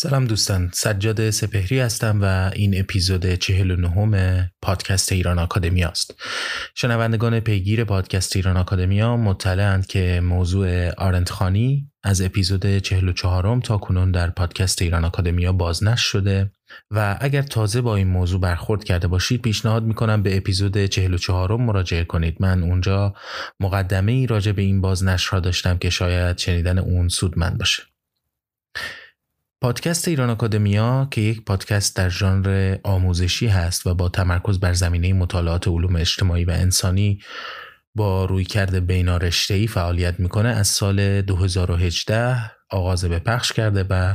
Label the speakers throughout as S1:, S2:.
S1: سلام دوستان سجاد سپهری هستم و این اپیزود 49 پادکست ایران آکادمیا است. شنوندگان پیگیر پادکست ایران آکادمیا مطلعند که موضوع آرنتخانی از اپیزود 44 تا کنون در پادکست ایران آکادمیا بازنشر شده و اگر تازه با این موضوع برخورد کرده باشید پیشنهاد می‌کنم به اپیزود 44 مراجعه کنید. من اونجا مقدمه ای راجع به این بازنشر را داشتم که شاید شنیدن اون سودمند باشه. پادکست ایران آکادمیا که یک پادکست در ژانر آموزشی هست و با تمرکز بر زمینه مطالعات علوم اجتماعی و انسانی با رویکرد بینارشته‌ای فعالیت می‌کنه از سال 2018 آغاز به پخش کرده و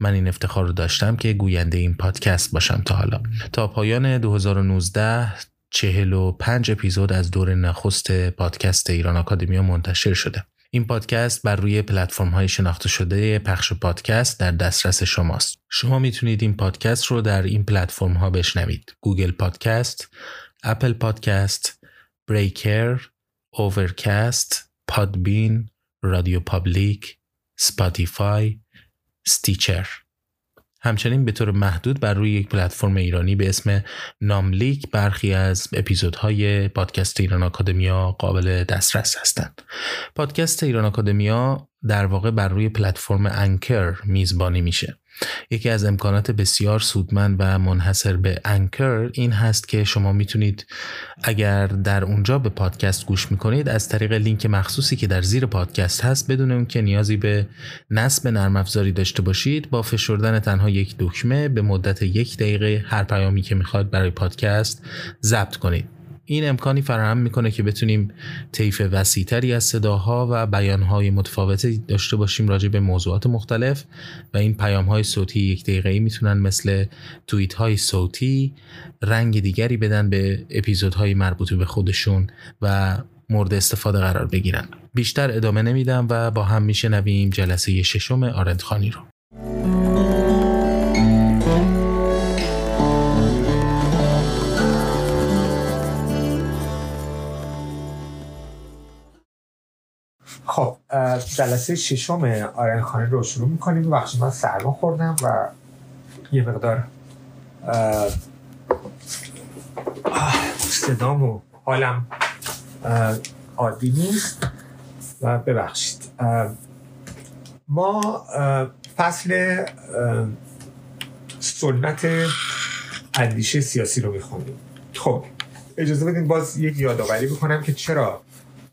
S1: من این افتخار رو داشتم که گوینده این پادکست باشم تا حالا. تا پایان 2019 45 اپیزود از دور نخست پادکست ایران آکادمیا منتشر شده. این پادکست بر روی پلتفرم های شناخته شده پخش پادکست در دسترس شماست. شما می‌تونید این پادکست رو در این پلتفرم ها بشنوید. گوگل پادکست، اپل پادکست، بریکر، اوورکست، پادبین، رادیو پابلیک، سپاتیفای، ستیچر. همچنین به طور محدود بر روی یک پلتفرم ایرانی به اسم ناملیک برخی از اپیزودهای پادکست ایران آکادمیا قابل دسترس هستند. پادکست ایران آکادمیا در واقع بر روی پلتفرم انکر میزبانی میشه. یکی از امکانات بسیار سودمند و منحصر به انکر این هست که شما می‌تونید اگر در اونجا به پادکست گوش می‌کنید از طریق لینک مخصوصی که در زیر پادکست هست بدون اون که نیازی به نصب نرم افزاری داشته باشید با فشردن تنها یک دکمه به مدت یک دقیقه هر پیامی که می‌خواد برای پادکست ضبط کنید. این امکانی فراهم می‌کنه که بتونیم طیف وسیعتری از صداها و بیانهای متفاوتی داشته باشیم راجع به موضوعات مختلف و این پیام های صوتی یک دقیقه می‌تونن مثل توییت های صوتی رنگ دیگری بدن به اپیزودهای مربوط به خودشون و مورد استفاده قرار بگیرن. بیشتر ادامه نمیدم و با هم میشنویم جلسه ششم آرندخانی رو.
S2: خب جلسه ششم آرن خانه رو شروع می‌کنیم. بخش من سرما خوردم و یه مقدار صدام و حالم عادی نیست. و ببخشید ما فصل سنت اندیشه سیاسی رو می‌خونیم. خب اجازه بدین باز یک یادآوری بکنم که چرا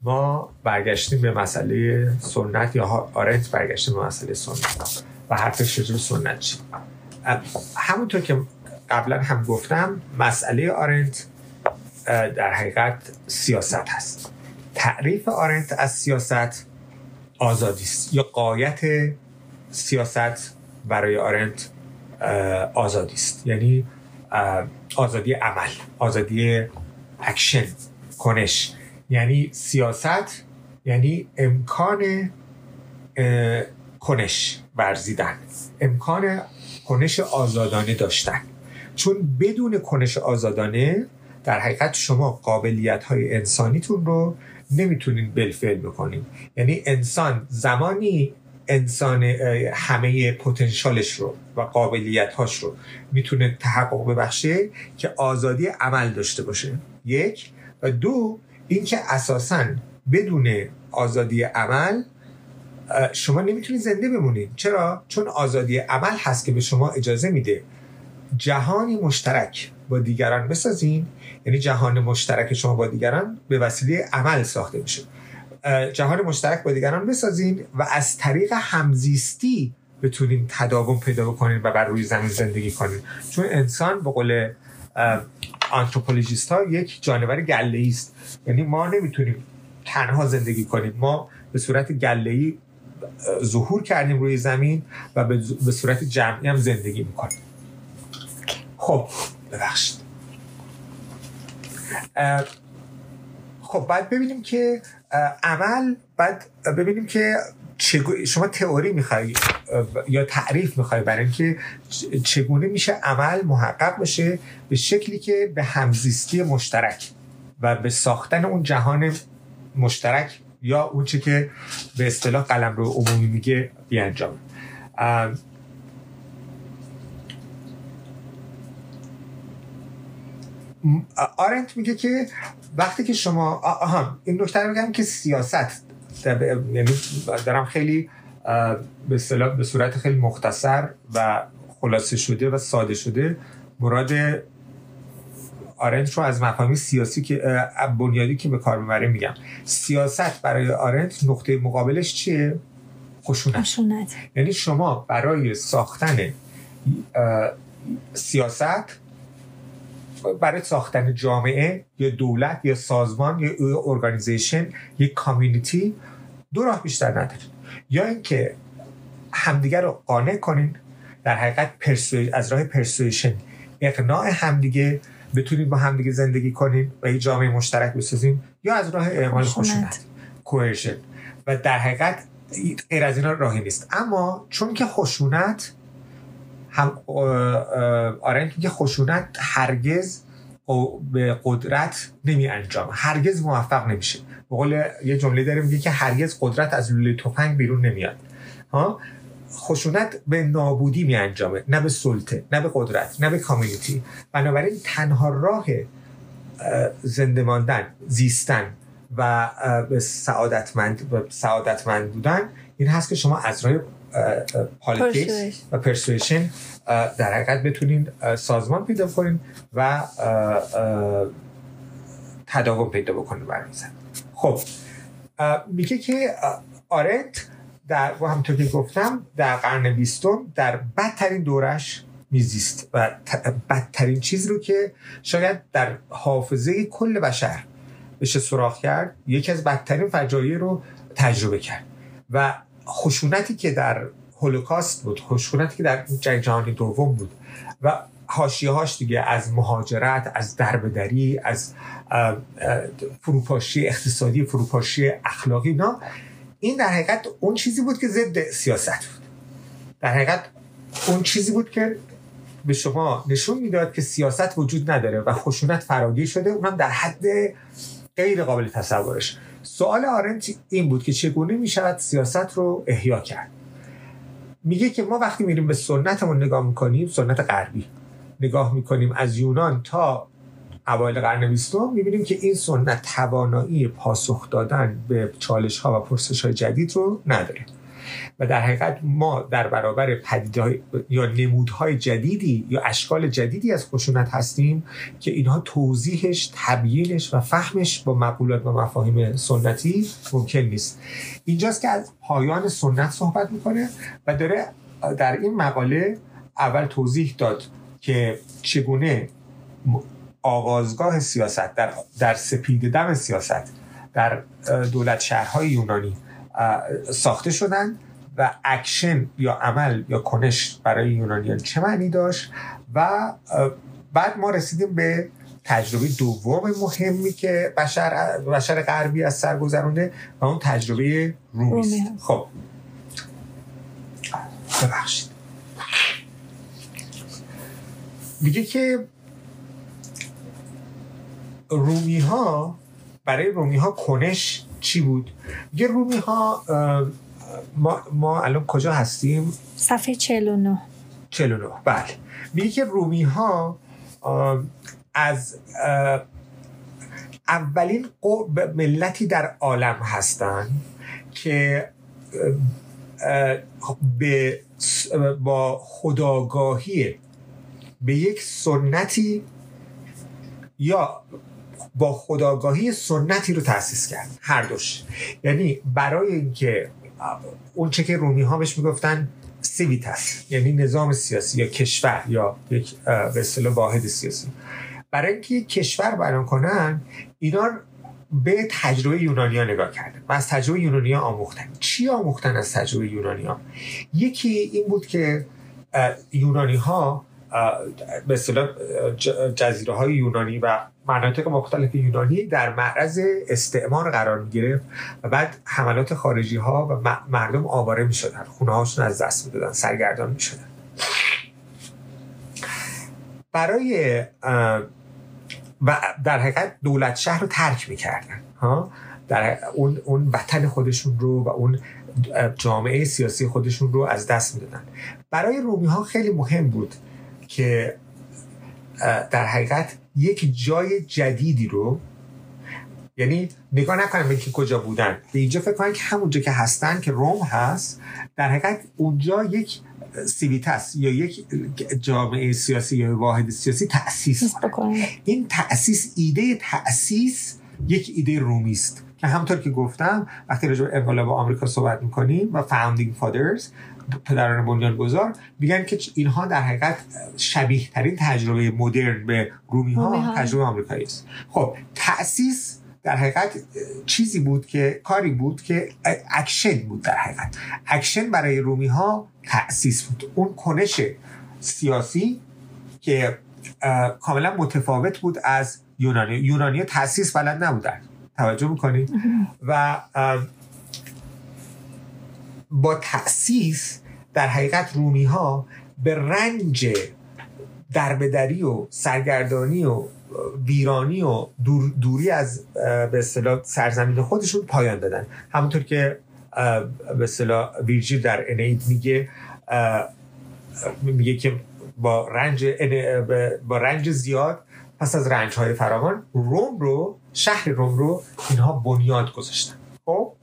S2: ما برگشتیم به مسئله سنت یا آرنت برگشتیم به مسئله سنت. و حرفش چجور سنت چی؟ همونطور که قبلا هم گفتم مسئله آرنت در حقیقت سیاست هست. تعریف آرنت از سیاست آزادی است. یا قایت سیاست برای آرنت آزادی است. یعنی آزادی عمل آزادی اکشن کنش. یعنی سیاست یعنی امکان کنش ورزیدن امکان کنش آزادانه داشتن. چون بدون کنش آزادانه در حقیقت شما قابلیت های انسانیتون رو نمی‌تونین بالفعل بکنین. یعنی انسان زمانی انسان همه پتانسیلش رو و قابلیت هاش رو می‌تونه تحقق ببخشه که آزادی عمل داشته باشه. یک و دو اینکه اساسا بدون آزادی عمل شما نمی‌تونید زنده بمونید. چرا؟ چون آزادی عمل هست که به شما اجازه میده جهانی مشترک با دیگران بسازین. یعنی جهان مشترک شما با دیگران به وسیله عمل ساخته میشه. جهان مشترک با دیگران بسازین و از طریق همزیستی بتونین تداوم پیدا بکنین و بر روی زمین زندگی کنین. چون انسان به قول آنتروپولوژیست ها یک جانور گله است. یعنی ما نمی‌تونیم تنها زندگی کنیم. ما به صورت گله ظهور کردیم روی زمین و به صورت جمعی هم زندگی می‌کنیم. خب ببخشید. خب بعد ببینیم که عمل بعد ببینیم که شما تئوری می‌خوای یا تعریف می‌خوای برای اینکه چگونه میشه عمل محقق بشه به شکلی که به همزیستی مشترک و به ساختن اون جهان مشترک یا اون چه که به اصطلاح قلم رو عمومی میگه بیانجام. آرنت میگه که وقتی که شما آها این نکته میگم که سیاست یعنی دارم خیلی به اصطلاح به صورت خیلی مختصر و خلاصه شده و ساده شده مراد آرنت رو از مفاهیم سیاسی که بنیادی که به کار می‌بره میگم. سیاست برای آرنت نقطه مقابلش چیه؟ خشونت. یعنی شما برای ساختن سیاست برای ساختن جامعه یا دولت یا سازمان یا organization یا community دو راه بیشتر ندارید. یا اینکه همدیگر رو قانع کنین در حقیقت از راه persuasion. اقناع همدیگه بتونید با همدیگه زندگی کنین و یه جامعه مشترک بسازین یا از راه اعمال خشونت coercion. و در حقیقت غیر از اینا راهی نیست. اما چون که خشونت هم آرنت که خشونت هرگز به قدرت نمی انجام. هرگز موفق نمیشه به قول یه جمله داره میگه که هرگز قدرت از لوله تفنگ بیرون نمیاد. ها؟ خشونت به نابودی می انجامه. نه به سلطه نه به قدرت نه به کامیونیتی. بنابراین تنها راه زنده ماندن زیستن و سعادتمند سعادتمند بودن این هست که شما از راه politics و persuasion در حقیقت بتونین سازمان پیدا کنین و تداوم پیدا بکنین بر میزان خب میگه که آرنت در و همطور که گفتم در قرن بیستم در بدترین دورش میزیست و بدترین چیز رو که شاید در حافظه کل بشر بشه سراخ کرد یکی از بدترین فجایع رو تجربه کرد. و خشونتی که در هولوکاست بود خشونتی که در جنگ جهانی دوم بود و حاشیه هاش دیگه از مهاجرت از دربدری از فروپاشی اقتصادی فروپاشی اخلاقی نه این در حقیقت اون چیزی بود که ضد سیاست بود. در حقیقت اون چیزی بود که به شما نشون می‌داد که سیاست وجود نداره و خشونت فراگیر شده اونم در حد غیر قابل تصورش. سوال آرنت این بود که چگونه می شود سیاست رو احیا کرد؟ میگه که ما وقتی میریم به سنتمون نگاه می‌کنیم سنت غربی. نگاه می‌کنیم از یونان تا اوایل قرن بیستم می‌بینیم که این سنت توانایی پاسخ دادن به چالش ها و پرسش های جدید رو نداره. و در حقیقت ما در برابر پدیده یا نمودهای جدیدی یا اشکال جدیدی از خشونت هستیم که اینها توضیحش تبیینش و فهمش با مقولات و مفاهیم سنتی ممکن نیست. اینجاست که از پایان سنت صحبت می‌کنه و داره در این مقاله اول توضیح داد که چگونه آغازگاه سیاست در, در سپید دم سیاست در دولت شهرهای یونانی ساخته شدن و اکشن یا عمل یا کنش برای یونانیان چه معنی داشت؟ و بعد ما رسیدیم به تجربه دوم مهمی که بشر بشر غربی از سر گذرونده و اون تجربه رومی خب. ببخشید. میگه که رومی ها برای رومی ها کنش چی بود؟ یه رومی ها ما, ما الان کجا هستیم؟
S3: صفحه 49
S2: 49 بله. میگه که رومی ها از اولین ملتی در عالم هستن که به با خداگاهی به یک سنتی یا با خداگاهی سنتی رو تاسیس کرد. هر دوش. یعنی برای اینکه اون چه که رومی ها بهش می‌گفتن سیویتس یعنی نظام سیاسی یا کشور یا یک به اصطلاح واحد سیاسی. برای اینکه کشور بیان کنن اینا به تجربه یونانیا نگاه کردن و از تجربه یونانیا آموختن. چی آموختن از تجربه یونانیا یکی این بود که یونانی ها اصطلاح جزیره های یونانی و مناطق مختلف یونانی در معرض استعمار قرار گرفت و بعد حملات خارجی ها و مردم آواره می شدن خونه هاشون از دست می دادن سرگردان می شدن برای و در حقیقت دولت شهر رو ترک می‌کردن. ها؟ در اون اون وطن خودشون رو و اون جامعه سیاسی خودشون رو از دست می‌دادن. برای رومی ها خیلی مهم بود که در حقیقت یک جای جدیدی رو یعنی نگاه نکنم به کجا بودن. به اینجا فکر کنم که همونجا که هستن که روم هست در حقیقت اونجا یک civitas یا یک جامعه سیاسی یا واحد سیاسی تأسیس این تأسیس ایده تأسیس یک ایده رومی است. که همطور که گفتم وقتی راجع به انقلاب آمریکا صحبت می‌کنیم و founding fathers پدران بنیان گذار میگن که اینها در حقیقت شبیه ترین تجربه مدرن به رومی ها تجربه آمریکایی است. خب تأسیس در حقیقت چیزی بود که کاری بود که اکشن بود در حقیقت. اکشن برای رومی ها تأسیس بود. اون کنش سیاسی که کاملا متفاوت بود از یونانی. یونانی تأسیس بلد نبودن. توجه می‌کنید و با تأسیس در حقیقت رومی ها به رنج دربدری و سرگردانی و ویرانی و دور دوری از به اصطلاح سرزمین خودشون پایان دادن. همونطور که به اصطلاح ویرجیل در انید میگه میگه که با رنج با رنج زیاد پس از رنج های فراوان روم رو شهر روم رو اینها بنیاد گذاشتن. خب؟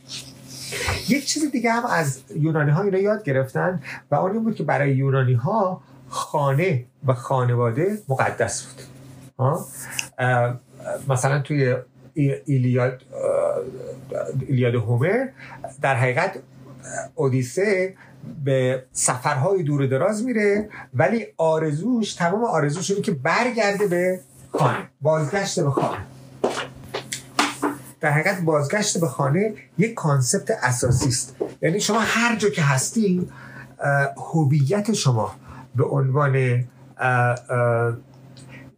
S2: یک چیز دیگه هم از یونانی ها اینا یاد گرفتن و اون بود که برای یونانی ها خانه و خانواده مقدس بود. مثلا توی ایلیاد ایلیاد هومر در حقیقت اودیسه به سفرهای دور دراز میره ولی آرزوش تمام آرزوش اینه که برگرده به خانه بازگشت به خانه. در حقیقت بازگشت به خانه یک کانسپت اساسی است. یعنی شما هر جا که هستی هویت شما به عنوان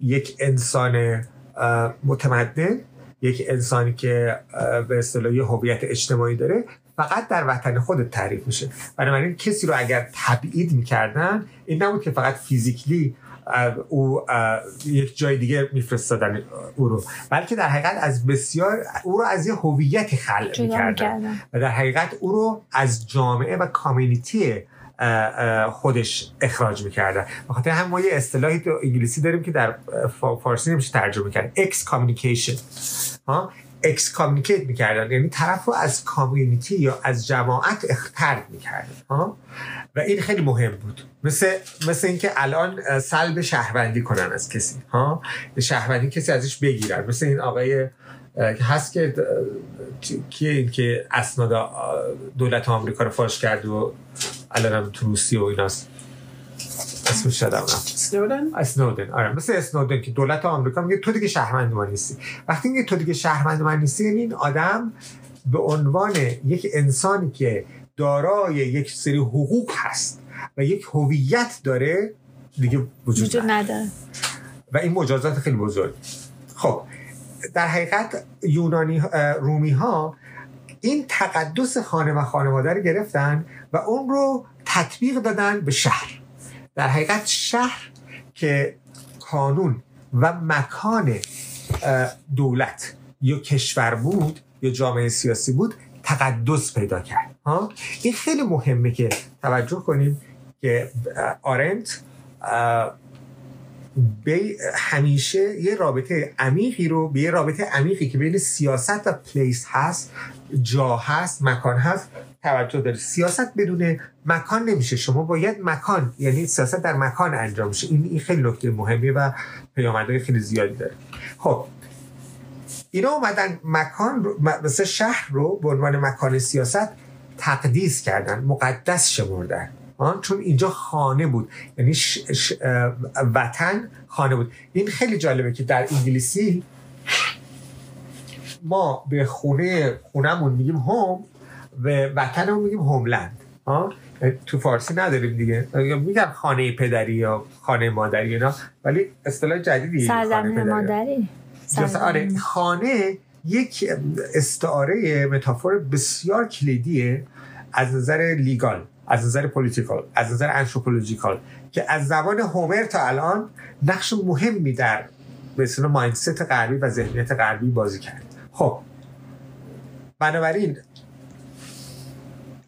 S2: یک انسان متمدن یک انسانی که به اصطلاح هویت اجتماعی داره فقط در وطن خود تعریف میشه. بنابراین کسی رو اگر تبعید می‌کردن این نبود که فقط physically او یک جای دیگه میفرستادن او رو. بلکه در حقیقت از اساس او رو از یه هویتی خلع می‌کردن. و در حقیقت او رو از جامعه و community خودش اخراج می‌کردن. بخاطر هم ما یه اصطلاحی تو انگلیسی داریم که در فارسی نمیشه ترجمه کرد. excommunication excommunicate می‌کردن. یعنی طرف رو از community یا از جماعت طرد می‌کردن. ها؟ و این خیلی مهم بود. مثل مثل اینکه الان سلب شهروندی کنن از کسی. ها؟ شهروندی کسی ازش بگیرن. مثل این آقای هست که کیه این که اسناد دولت آمریکا رو فاش کرد و الان هم تو روسیه و ایناست. اسمش شدم. اسنودن اسنودن آره مثل اسنودن که دولت آمریکا میگه تو دیگه شهروند ما نیستی. وقتی میگه تو دیگه شهروند ما نیستی یعنی این آدم به عنوان یک انسانی که دارای یک سری حقوق هست و یک هویت داره دیگه وجود نداره. و این مجازات خیلی بزرگ. خب در حقیقت یونانی رومی ها این تقدس خانه و خانواده رو گرفتن و اون رو تطبیق دادن به شهر. در حقیقت شهر که قانون و مکان دولت یا کشور بود یا جامعه سیاسی بود تقدس پیدا کرد. ها؟ این خیلی مهمه که توجه کنیم که آرنت به همیشه یه رابطه عمیقی رو به یه رابطه عمیقی که بین سیاست و پلیس هست جا هست مکان هست توجه داره. سیاست بدون مکان نمیشه. شما باید مکان یعنی سیاست در مکان انجام میشه این این خیلی نکته مهمی و پیامدهای خیلی زیادی داره. خب اینا اومدن مکان رو مثل شهر رو به عنوان مکان سیاست تقدیس کردن مقدس شمردن. چون اینجا خانه بود. یعنی وطن خانه بود. این خیلی جالبه که در انگلیسی ما به خونه خونهمون میگیم هوم و وطنمون میگیم هوملند تو فارسی نداریم دیگه. میگم خانه پدری یا خانه مادری اینا. ولی اصطلاح جدیدی
S3: سرزمین مادری.
S2: آره خانه یک استعاره metaphor بسیار کلیدیه از نظر legal از نظر political از نظر anthropological که از زبان هومر تا الان نقش مهمی در اصطلاح mindset غربی و ذهنیت غربی بازی کرد. خب بنابراین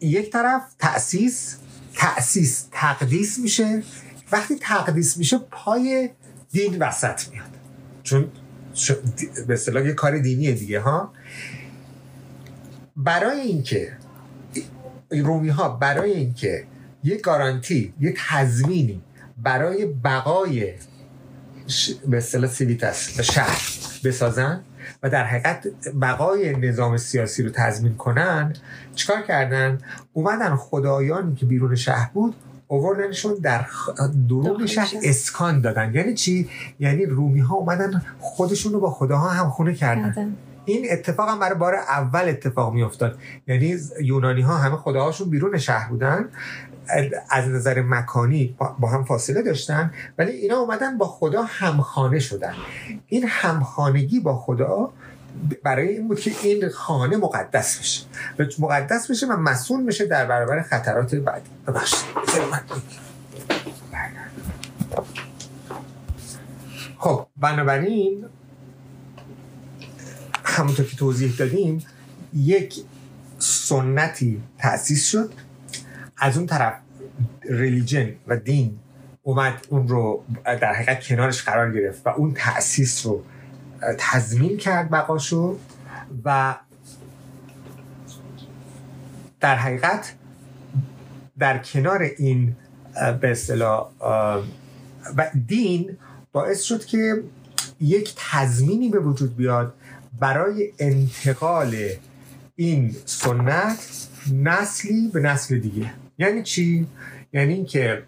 S2: یک طرف تأسیس تأسیس تقدیس میشه. وقتی تقدیس میشه پای دین وسط میاد. چون به اصطلاح یه کار دینیه دیگه ها؟ برای اینکه رومی ها برای اینکه یه گارانتی یه تضمینی برای بقای به اصطلاح سیویتاس شهر بسازن و در حقیقت بقای نظام سیاسی رو تضمین کنن چیکار کردن؟ اومدن خدایانی که بیرون شهر بود اووردنشون در درون شهر اسکان دادن. یعنی چی؟ یعنی رومی ها اومدن خودشون رو با خداها هم خونه کردن. این اتفاق هم برای بار اول اتفاق می افتاد یعنی یونانی ها همه خداهاشون بیرون شهر بودن از نظر مکانی با هم فاصله داشتن ولی اینا اومدن با خدا همخانه شدن. این همخانگی با خدا برای این بود که این خانه مقدس بشه. مقدس بشه و مسئول بشه در برابر خطرات بعدی خب بنابراین همونطور که توضیح دادیم یک سنتی تأسیس شد. از اون طرف ریلیجن و دین اومد اون رو در حقیقت کنارش قرار گرفت و اون تأسیس رو تضمین کرد بقاشو و در حقیقت در کنار این به اصطلاح و دین باعث شد که یک تضمینی به وجود بیاد برای انتقال این سنت نسلی به نسل دیگه. یعنی چی؟ یعنی اینکه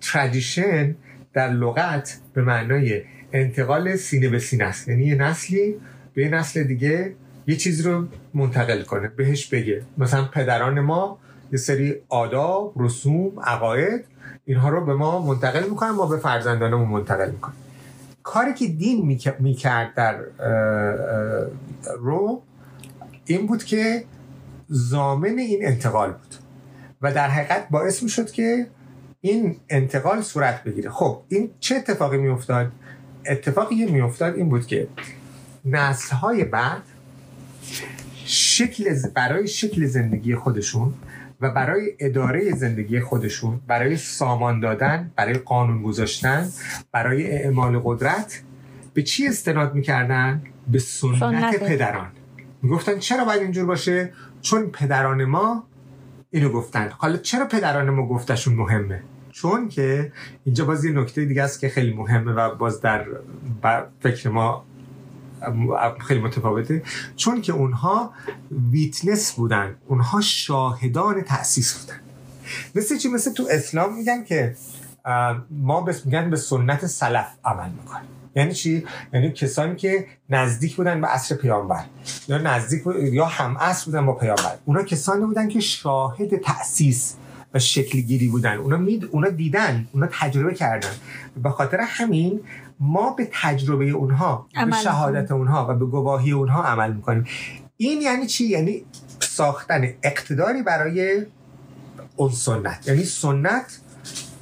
S2: ترادیشن در لغت به معنای انتقال سینه به سینه است. یعنی یه نسلی به نسل دیگه یه چیز رو منتقل کنه بهش بگه. مثلا پدران ما یه سری آداب رسوم عقاید اینها رو به ما منتقل می‌کنن ما به فرزندانمون منتقل می‌کنیم. کاری که دین می‌کرد در رو این بود که زامن این انتقال بود و در حقیقت باعث می شد که این انتقال صورت بگیره خب این چه اتفاقی می افتاد؟ اتفاقی که می افتاد این بود که نسل های بعد شکل برای شکل زندگی خودشون و برای اداره زندگی خودشون برای سامان دادن برای قانون گذاشتن برای اعمال قدرت به چی استناد می‌کردن؟ به سنت, سنت. پدران می‌گفتن چرا باید اینجور باشه؟ چون پدران ما اینو گفتن حالا چرا پدران ما گفتشون مهمه چون که اینجا باز یه نکته دیگه است که خیلی مهمه و باز در فکر ما خیلی متفاوته. چون که اونها ویتنس بودن. اونها شاهدان تأسیس بودن. مثل چی؟ مثل تو اسلام میگن که ما بس میگن به سنت سلف عمل می‌کنیم. یعنی چی؟ یعنی کسانی که نزدیک بودن به عصر پیامبر. یا نزدیک یا هم عصر بودن با پیامبر. اونا کسانی بودن که شاهد تأسیس و شکل گیری بودن. اونا, مید... اونا دیدن. اونا تجربه کردن. به خاطر همین ما به تجربه اونها به شهادت اونها و به گواهی اونها عمل می‌کنیم. این یعنی چی؟ یعنی ساختن اقتداری برای اون سنت. یعنی سنت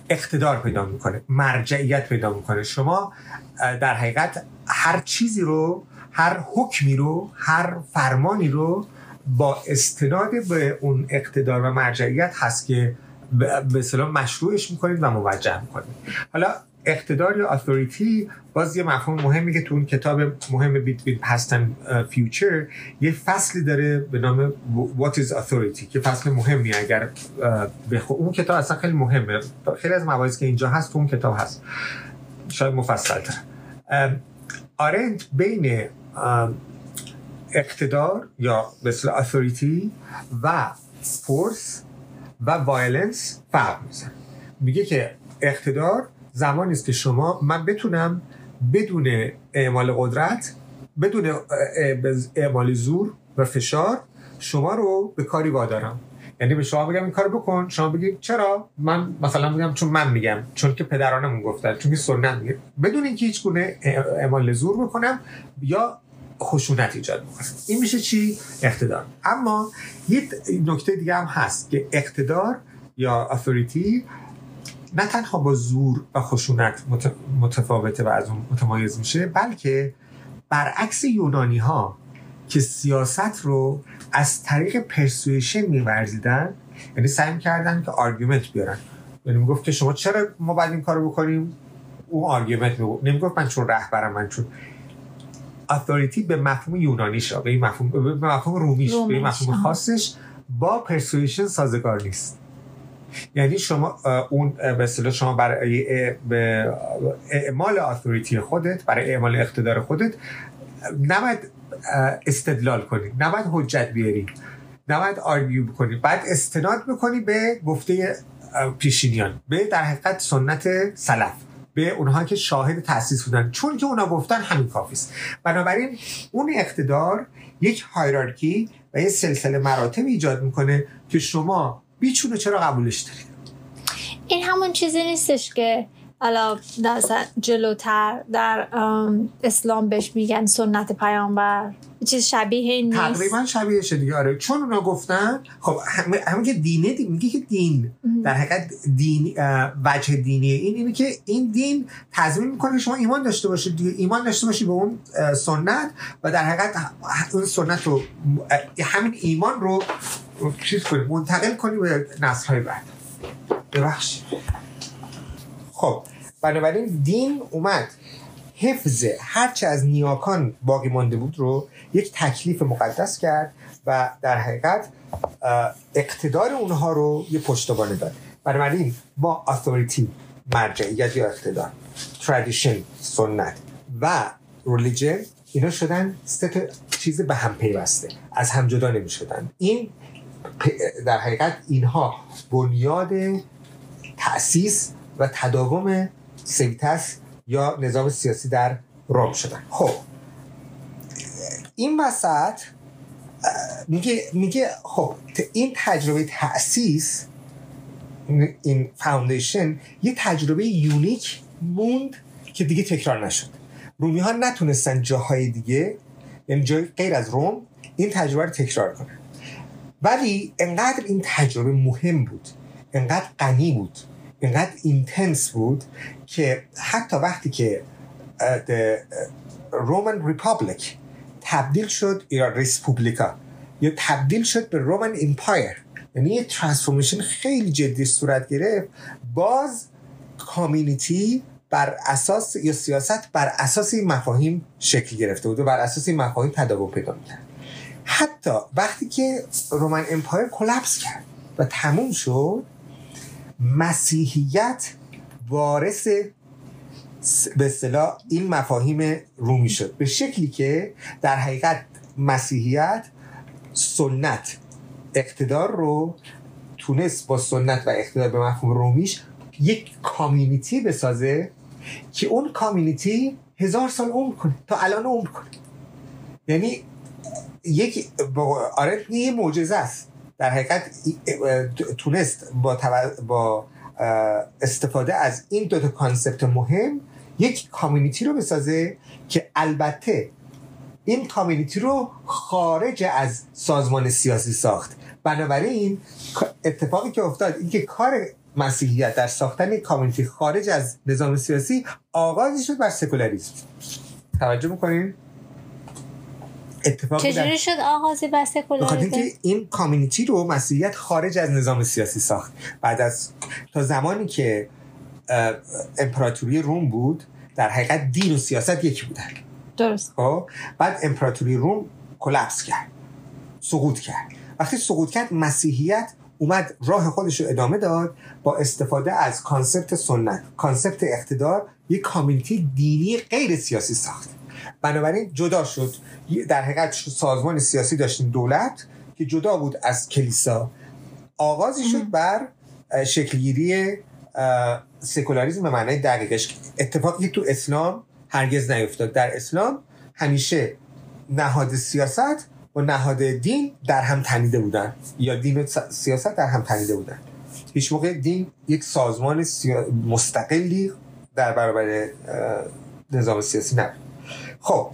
S2: اقتدار پیدا می‌کنه مرجعیت پیدا می‌کنه. شما در حقیقت هر چیزی رو هر حکمی رو هر فرمانی رو با استناد به اون اقتدار و مرجعیت هست که به اصطلاح مشروعش می‌کنید و موجه می‌کنید. حالا اقتدار یا اتوریتی باز یه مفهوم مهمی که تو اون کتاب مهم بیتوین پست فیوچر یه فصلی داره به نام What is Authority که فصل مهمی اگر بخو... اون کتاب اصلا خیلی مهمه. خیلی از مواردی که اینجا هست تو اون کتاب هست. شاید مفصل تر. آرنت بین اقتدار یا مثل authority و force و violence فرق میزن میگه که اقتدار زمانی است که شما من بتونم بدون اعمال قدرت بدون اعمال زور و فشار شما رو به کاری وادارم. یعنی به شما بگم این کارو بکن شما بگید چرا؟ من مثلا میگم چون من میگم چون که پدرانمون گفتن چون که سنت میگه. بدون اینکه هیچ گونه اعمال زور بکنم یا خشونت ایجاد می‌کنه این میشه چی؟ اقتدار. اما یه نکته دیگه هم هست که اقتدار یا اتوریتی نه تنها با زور و خشونت متفاوته و از اون متمایز میشه بلکه برعکس یونانی ها که سیاست رو از طریق persuasion میورزیدن یعنی سعی کردن که argument بیارن. یعنی می‌گفت که شما چرا ما باید این کارو بکنیم؟ اون argument می‌گفت نمی‌گفت من چون رهبرم من چون authority به مفهوم یونانیش به مفهوم به مفهوم رومیش. به مفهوم خاصش با persuasion سازگار نیست. یعنی شما اون به شما برای اعمال authority خودت برای اعمال اقتدار خودت نباید استدلال کنی نباید حجت بیاری نباید argue بکنی باید استناد بکنی به گفته پیشینیان به در حقیقت سنت سلف به اونها که شاهد تاسیس بودن چون که اونا گفتن همین کافی است بنابراین اون اقتدار یک هایرارکی و یه سلسله مراتب ایجاد می‌کنه که شما بیچونه چرا قبولش دارید؟
S3: این همون چیزی نیستش که حالا جلوتر در اسلام بهش میگن سنت پیامبر. چیز شبیه این نیست.
S2: تقریبا شبیه دیگه. آره چون اونا گفتن خب همه که دینه دی میگه که دین. در حقیقت دین وجه دینی این اینه که این دین تضمین می‌کنه شما ایمان داشته باشید دیگه. ایمان داشته باشید به اون سنت و در حقیقت اون سنت رو همین ایمان رو چیز کنی منتقل کنی به نسل های بعد. ببخشید. خب بنابراین دین اومد. حفظ هرچه از نیاکان باقی مانده بود رو یک تکلیف مقدس کرد و در حقیقت اقتدار اونها رو یه پشتوانه داد. بنابراین با اتوریتی مرجعیت یا اقتدار تردیشن سنت و ریلیجن اینا شدن سه چیز به هم پیوسته. از هم جدا نمی شدن این در حقیقت اینها بنیاد تأسیس و تداوم سیتس یا نظام سیاسی در روم شدن. خب این وسط میگه میگه خب این تجربه تأسیس این foundation یه تجربه unique موند که دیگه تکرار نشد. رومی ها نتونستن جاهای دیگه یعنی جای غیر از روم این تجربه رو تکرار کنن. ولی انقدر این تجربه مهم بود انقدر غنی بود اینقدر intense بود که حتی وقتی که Roman Republic تبدیل شد یا res publica یا تبدیل شد به Roman Empire یعنی یه transformation خیلی جدی صورت گرفت. باز community بر اساس یا سیاست بر اساس این مفاهیم شکل گرفته بود و بر اساس این مفاهیم تداوم پیدا می‌کرد. حتی وقتی که Roman Empire collapse کرد و تموم شد مسیحیت وارث به اصطلاح این مفاهیم رومی شد. به شکلی که در حقیقت مسیحیت سنت اقتدار رو تونست با سنت و اقتدار به مفهوم رومیش یک community بسازه که اون community هزار سال عمر کنه تا الان عمر کنه. یعنی یک آره یه معجزه است. در حقیقت تونست با, با استفاده از این دو تا concept مهم یک کامیونیتی رو بسازه که البته این کامیونیتی رو خارج از سازمان سیاسی ساخت. بنابراین اتفاقی که افتاد اینکه کار مسیحیت در ساختن کامیونیتی خارج از نظام سیاسی آغازی شد بر سکولاریسم. توجه می‌کنین
S3: اتفاقی چجوری شد آغازی بر سکولاریسم
S2: که این کامیونیتی رو مسیحیت خارج از نظام سیاسی ساخت. بعد از تا زمانی که امپراتوری روم بود در حقیقت دین و سیاست یکی بودن
S3: درست.
S2: خب؟ بعد امپراتوری روم collapse کرد. سقوط کرد. وقتی سقوط کرد مسیحیت اومد راه خودش رو ادامه داد با استفاده از concept سنت concept اقتدار یک community دینی غیر سیاسی ساخت. بنابراین جدا شد. در حقیقت سازمان سیاسی داشتیم دولت که جدا بود از کلیسا. آغازی شد بر شکلگیری سکولاریزم به معنای دقیقش. اتفاقی تو اسلام هرگز نیفتاد. در اسلام همیشه نهاد سیاست با نهاد دین در هم تنیده بودن. یا دین و سیاست در هم تنیده بودن. هیچ موقع دین یک سازمان مستقلی در برابر نظام سیاسی نبود. خب.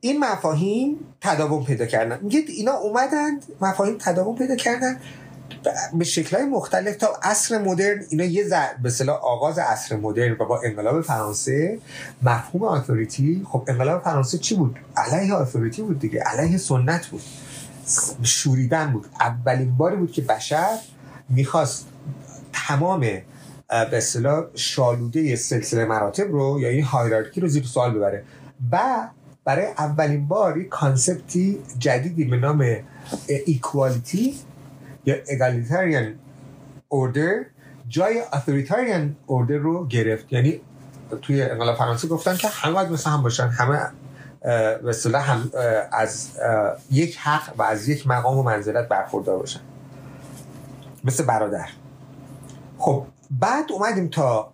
S2: این مفاهیم تداوم پیدا کردن. میگه اینا اومدند مفاهیم تداوم پیدا کردن به شکلهای مختلف تا عصر مدرن. اینا یه به صلاح آغاز عصر مدرن و با انقلاب فرانسه مفهوم اتوریتی. خب انقلاب فرانسه چی بود؟ علیه اتوریتی بود دیگه. علیه سنت بود. شوریدن بود. اولین باری بود که بشر می‌خواست تمام به اصطلاح شالوده سلسله مراتب رو یا این hierarchy رو زیر سوال ببره. و برای اولین بار concept ی جدیدی به نام equality یا egalitarian order جای authoritarian order رو گرفت. یعنی توی انقلاب فرانسه گفتن که همه باید مثل هم باشن. همه به هم از یک حق و از یک مقام و منزلت برخوردار باشن. مثل برادر. خب بعد اومدیم تا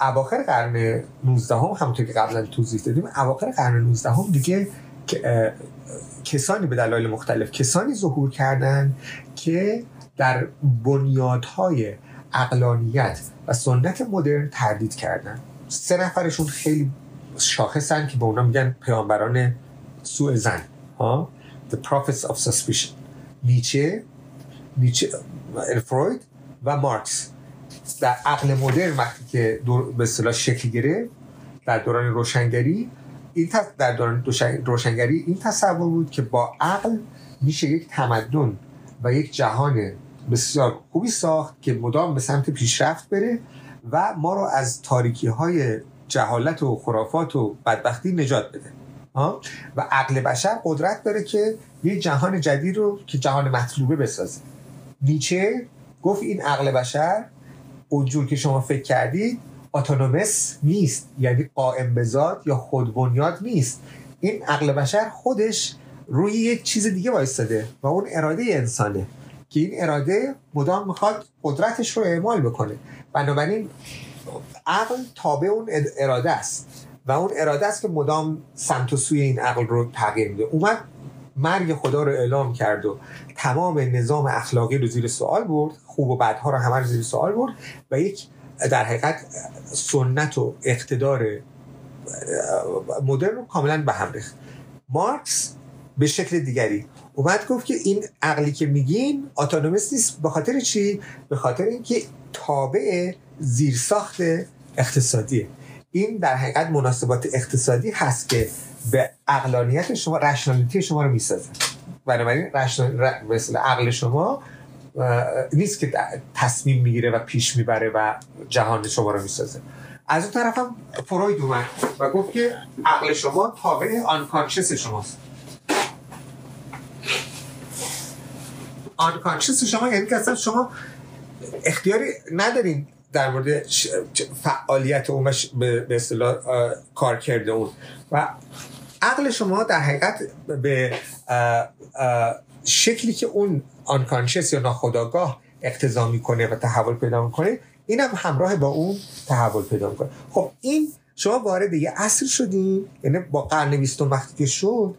S2: اواخر قرن 19 هم همونطور که قبلا توضیح دادیم اواخر قرن 19 هم دیگه کسانی به دلایل مختلف کسانی ظهور کردن که در بنیادهای اقلانیت و سنت مدرن تردید کردن. سه نفرشون خیلی شاخصن که به اونا میگن پیامبران سوء زن ها؟ The Prophets of Suspicion. نیچه نیچه فروید و مارکس. در عقل مدرن وقتی که به اصطلاح شکل گرفت در دوران روشنگری این در دوران روشنگری این تصور بود که با عقل میشه یک تمدن و یک جهان بسیار خوبی ساخت که مدام به سمت پیشرفت بره و ما رو از تاریکی های جهالت و خرافات و بدبختی نجات بده. و عقل بشر قدرت داره که یک جهان جدید رو که جهان مطلوبه بسازه. نیچه گفت این عقل بشر اونجور که شما فکر کردید اتونومس نیست یعنی قائم به یا خودبنیاد نیست. این عقل بشر خودش روی یک چیز دیگه وایستاده و اون اراده انسانه که این اراده مدام می‌خواد قدرتش رو اعمال بکنه. بنابراین عقل تابع اون اراده است و اون اراده است که مدام سمت و سوی این عقل رو تغییر میده. اومد مرگ خدا رو اعلام کرد و تمام نظام اخلاقی رو زیر سوال برد خوب و بدها رو همه رو زیر سوال برد و یک در حقیقت سنت و اقتدار مدرن رو کاملا به هم ریخت. مارکس به شکل دیگری اومد گفت که این عقلی که میگین اتونومیست نیست به خاطر چی؟ به خاطر اینکه تابع زیرساخت اقتصادیه. این در حقیقت مناسبات اقتصادی هست که به عقلانیت شما رشنالیتی شما رو می‌سازه. بنابراین مثل عقل شما نیست که تصمیم می‌گیره و پیش می‌بره و جهان شما رو می‌سازه. از اون طرف هم فروید اومد و گفت که عقل شما تابع آنکانشس شماست. آنکانشس شما یعنی که اصلا شما اختیاری ندارین. در مورد فعالیت اون به اصطلاح کار کرده اون. و عقل شما در حقیقت به شکلی که اون آنکانشس یا ناخداگاه اقتضا می‌کنه و تحول پیدا می‌کنه این هم همراه با اون تحول پیدا می‌کنه. خب این شما وارد یه اصل شدیم یعنی با قرن بیستم وقتی که شد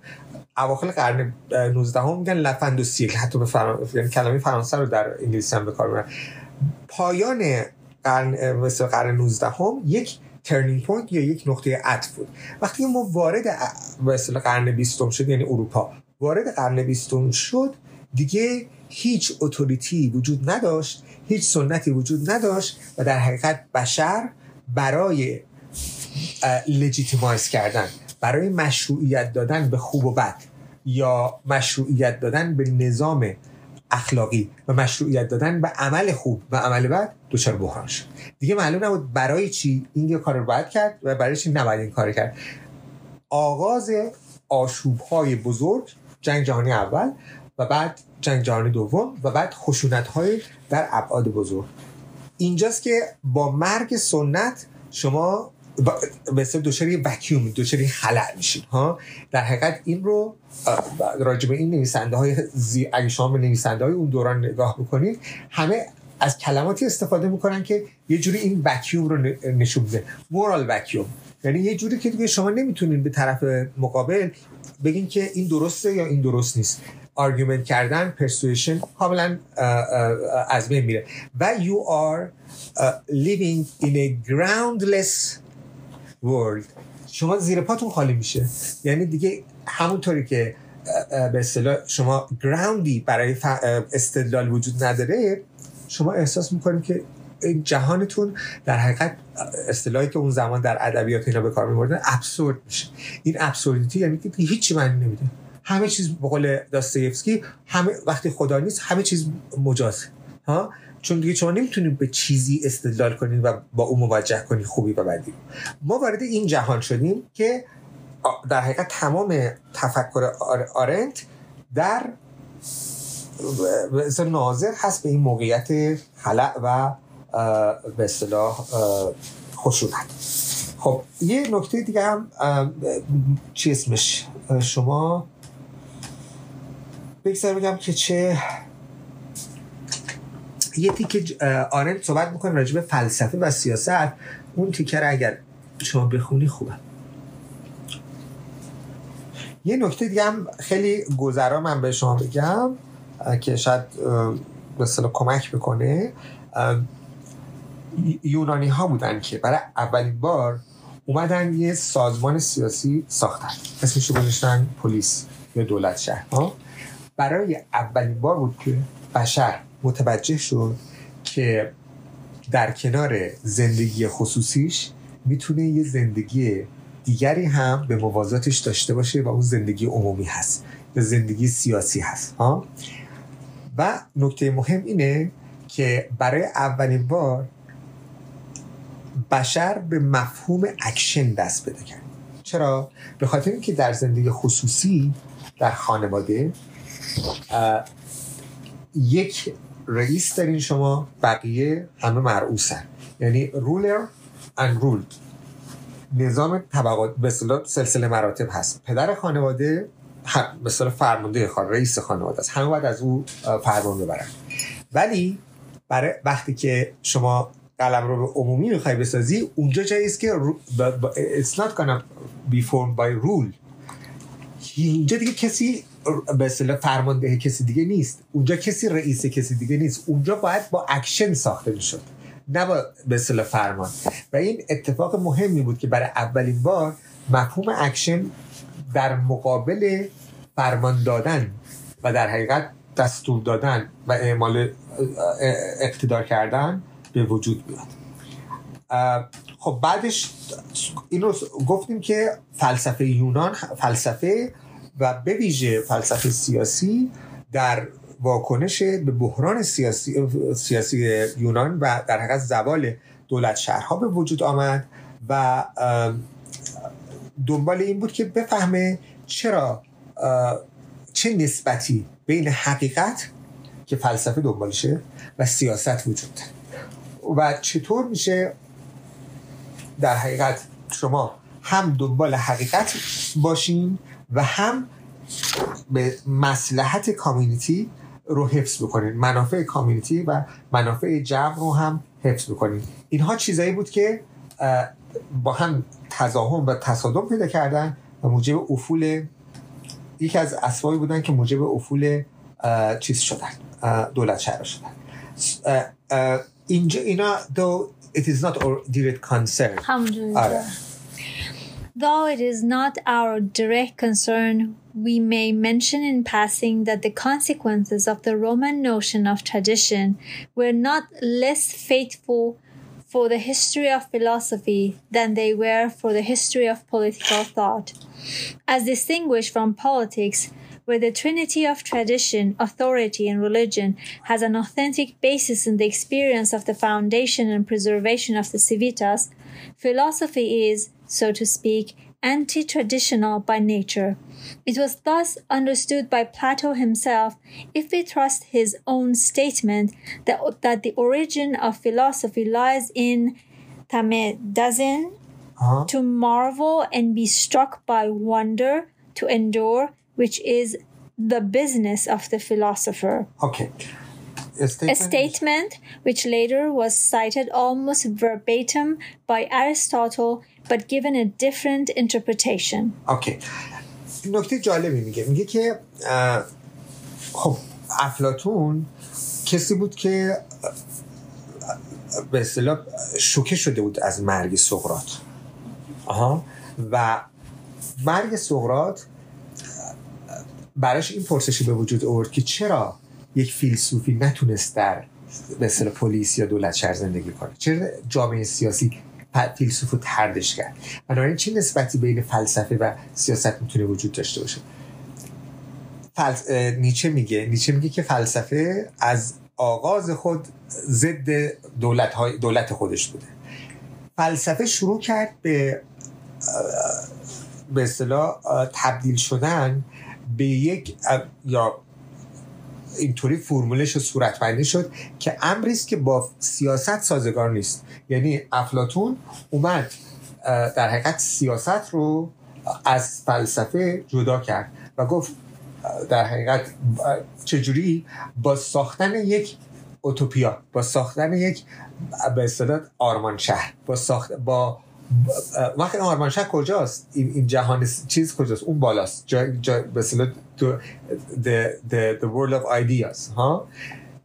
S2: اواخر قرن 19 هم میگن la fin de siècle. حتی به فرانس... یعنی کلمه فرانسه رو در انگلیسی هم به کار پایان قرن مثل قرن 19 هم یک turning point یا یک نقطه عطف بود. وقتی ما وارد به قرن 20 شد یعنی اروپا وارد قرن 20 شد دیگه هیچ authority ای وجود نداشت هیچ سنتی وجود نداشت و در حقیقت بشر برای legitimize کردن برای مشروعیت دادن به خوب و بد یا مشروعیت دادن به نظام اخلاقی و مشروعیت دادن به عمل خوب و عمل بد دچار بحران شد. دیگه معلوم نبود برای چی این کار رو باید کرد و برای چی نباید این کار کرد. آغاز آشوب های بزرگ جنگ جهانی اول و بعد جنگ جهانی دوم و بعد خشونت های در ابعاد بزرگ. اینجاست که با مرگ سنت شما به یه وکیوم دچار خلع میشید ها؟ در حقیقت این رو راجع به این نویسنده های زی... اگه شما به نویسنده های اون دوران نگاه بکنید همه از کلماتی استفاده می‌کنن که یه جوری این وکیوم رو نشون میده. moral vacuum یعنی یه جوری که دیگه شما نمی‌تونین به طرف مقابل بگین که این درسته یا این درست نیست. argument کردن persuasion کاملا از بین میره. و you are living in a groundless world شما زیر پاتون خالی میشه. یعنی دیگه همونطوری که به اصطلاح شما ground ی برای استدلال وجود نداره شما احساس می‌کنید که این جهانتون در حقیقت اصطلاحی که اون زمان در ادبیات اینا به کار میبردن ابسورد میشه. این ابسوردیتی یعنی که هیچی معنی نمیده. همه چیز به قول داستایفسکی همه وقتی خدا نیست همه چیز مجازه. ها؟ چون دیگه شما نمی‌تونید به چیزی استدلال کنید و با اون موجه کنید خوبی و بدی. ما وارد این جهان شدیم که در حقیقت تمام تفکر آرنت در ناظر هست به این موقعیت خلع و به اصطلاح خشونت. خب یه نکته دیگه هم چی اسمش؟ شما بگذار بگم که چه یه تیکه آرنت صحبت می‌کنه راجع به فلسفه و سیاست. اون تیکه اگر شما بخونی خوبه. یه نکته دیگه هم خیلی گذرا من به شما بگم که شاید مثلا کمک بکنه. یونانی ها بودن که برای اولین بار اومدن یه سازمان سیاسی ساختن. اسمش گذاشتن پلیس یا دولت شهر برای اولین بار بود که بشر متوجه شد که در کنار زندگی خصوصیش می‌تونه یه زندگی دیگری هم به موازاتش داشته باشه و اون زندگی عمومی هست یا زندگی سیاسی هست ها؟ و نکته مهم اینه که برای اولین بار بشر به مفهوم اکشن دست پیدا کرد. چرا؟ به خاطر اینکه در زندگی خصوصی در خانواده یک رئیس دارین شما بقیه همه مرعوسن. یعنی ruler and ruled. نظام طبقات به سلسله مراتب هست. پدر خانواده مثلا فرمانده خانواده رئیس خانواده است. همه باید از او فرمان ببرن. ولی برای وقتی که شما قلمرو عمومی می‌خوای بسازی اونجا جایی است که it's not gonna be formed by rule. اینجا دیگه کسی به اصطلاح فرمانده کسی دیگه نیست. اونجا کسی رئیس کسی دیگه نیست. اونجا باید با اکشن ساخته می‌شد. نه با به اصطلاح فرمان. و این اتفاق مهمی بود که برای اولین بار مفهوم اکشن در مقابل فرمان دادن و در حقیقت دستور دادن و اعمال اقتدار کردن به وجود بیاد خب بعدش این رو گفتیم که فلسفه یونان فلسفه و به ویژه فلسفه سیاسی در واکنش به بحران سیاسی, سیاسی یونان و در حقیقت زوال دولت شهرها به وجود آمد و دنبال این بود که بفهمه چرا چه نسبتی بین حقیقت که فلسفه دنبالشه و سیاست وجود داره. و چطور میشه در حقیقت شما هم دنبال حقیقت باشین و هم به مسلحت کامیونیتی رو حفظ بکنین. منافع کامیونیتی و منافع جمع رو هم حفظ بکنین. اینها چیزایی بود که با هم تضاهم و تصادم پیدا کردن و موجب افول یکی از اسبابی بودن که موجب افول چیز شدن دولت شهر شدن. اینجا اینا دو it is not our direct concern.
S3: آره. Though it is not our direct concern, we may mention in passing that the consequences of the Roman notion of tradition were not less faithful for the history of philosophy than they were for the history of political thought. As distinguished from politics, where the trinity of tradition, authority, and religion has an authentic basis in the experience of the foundation and preservation of the civitas, philosophy is, so to speak, anti traditional by nature. It was thus understood by Plato himself, if we trust his own statement that, that the origin of philosophy lies in tamedazin, uh-huh. to marvel and be struck by wonder, to endure, which is the business of the philosopher
S2: اوکی
S3: a statement which later was cited almost verbatim by Aristotle but given a different interpretation.
S2: اوکی نکته جالبی میگه. میگه که خب افلاتون کسی بود که به اصطلاح شوکه شده بود از مرگ سقراط. آها. و مرگ سقراط براش این پرسشی به وجود آورد که چرا یک فیلسوفی نتونست در اصطلاح پلیس یا دولت شهر زندگی کنه. چرا جامعه سیاسی فیلسوف رو تردش کرد. بنابراین چه نسبتی بین فلسفه و سیاست می‌تونه وجود داشته باشه؟ فلس... نیچه میگه. نیچه میگه که فلسفه از آغاز خود ضد دولت, های... دولت خودش بوده. فلسفه شروع کرد به به اصطلاح تبدیل شدن به یک یا اینطوری فرمولش رو صورتبندی شد که امری است که با سیاست سازگار نیست. یعنی افلاتون اومد در حقیقت سیاست رو از فلسفه جدا کرد و گفت در حقیقت چجوری با ساختن یک اوتوپیا با ساختن یک به اصطلاح آرمان شهر با ساخت با اه، وقت این آرمان شهر کجاست؟ این, جهان چیز کجاست؟ اون بالاست. جا, جا به اصطلاح the, the, the world of ideas ها؟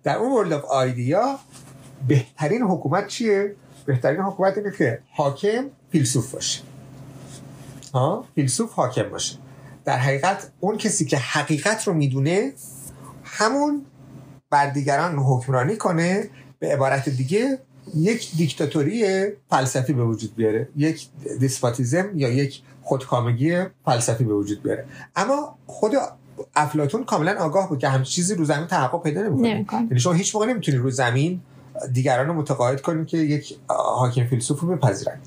S2: در اون world of idea بهترین حکومت چیه؟ بهترین حکومت اینه که حاکم فیلسوف باشه. ها؟ فیلسوف حاکم باشه. در حقیقت اون کسی که حقیقت رو می‌دونه همون بر دیگران حکمرانی کنه به عبارت دیگه یک دیکتاتوری فلسفی به وجود بیاره یک دیسپاتیزم یا یک خودکامگی فلسفی به وجود بیاره اما خود افلاتون کاملا آگاه بود که همچین چیزی رو زمین تحقق پیدا نمی‌کنه. یعنی شما هیچ موقع نمی‌تونی رو زمین دیگران رو متقاعد کنید که یک حاکم فیلسوف رو بپذیرند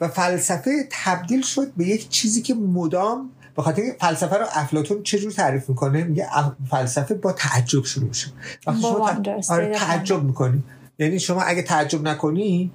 S2: و فلسفه تبدیل شد به یک چیزی که مدام به خاطر فلسفه رو افلاطون چجور تعریف می‌کنه میگه فلسفه با تعجب شروع میشه وقتی
S3: با
S2: شما. آره تعجب. می‌کنی یعنی شما اگه تعجب نکنی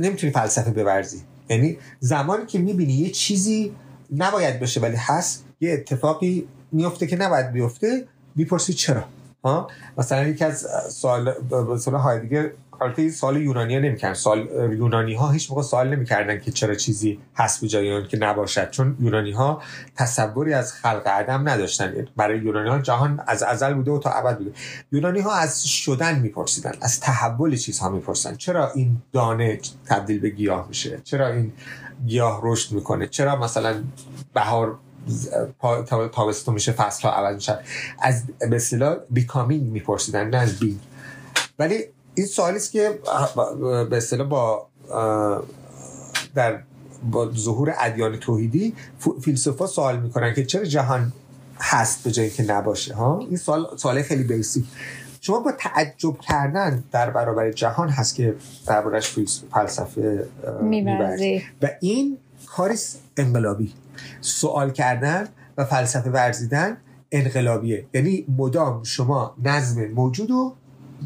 S2: نمی‌تونی فلسفه بورزی. یعنی زمانی که می‌بینی یه چیزی نباید بشه ولی هست یه اتفاقی میفته که نباید بیفته می‌پرسی چرا؟ ها؟ مثلا یکی از سوال به سوال هایدگر البته سوال یونانی ها نمی‌کردن. سوال یونانی ها هیچ موقع سوال نمی‌کردن که چرا چیزی هست به جای که نباشد. چون یونانی ها تصوری از خلق عدم نداشتن. برای یونانی ها جهان از ازل بوده و تا ابد بوده. یونانی ها از شدن میپرسیدن از تحول چیزها می‌پرسن. چرا این دانه تبدیل به گیاه میشه؟ چرا این گیاه رشد می‌کنه؟ چرا مثلا بهار تابستون میشه فصل ها عوض میشن از به اصطلاح بیکامینگ میپرسیدن نه از بینگ ولی این سوالی است که به اصطلاح با در با ظهور ادیان توحیدی فیلسوفا سوال می‌کنن که چرا جهان هست به جایی که نباشه ها این سوال سوال خیلی بیسیک شما با تعجب کردن در برابر جهان هست که دربارش فلسفه.
S3: می‌ورزی.
S2: و این کاری انقلابی سوال کردن و فلسفه ورزیدن انقلابیه یعنی مدام شما نظم موجود رو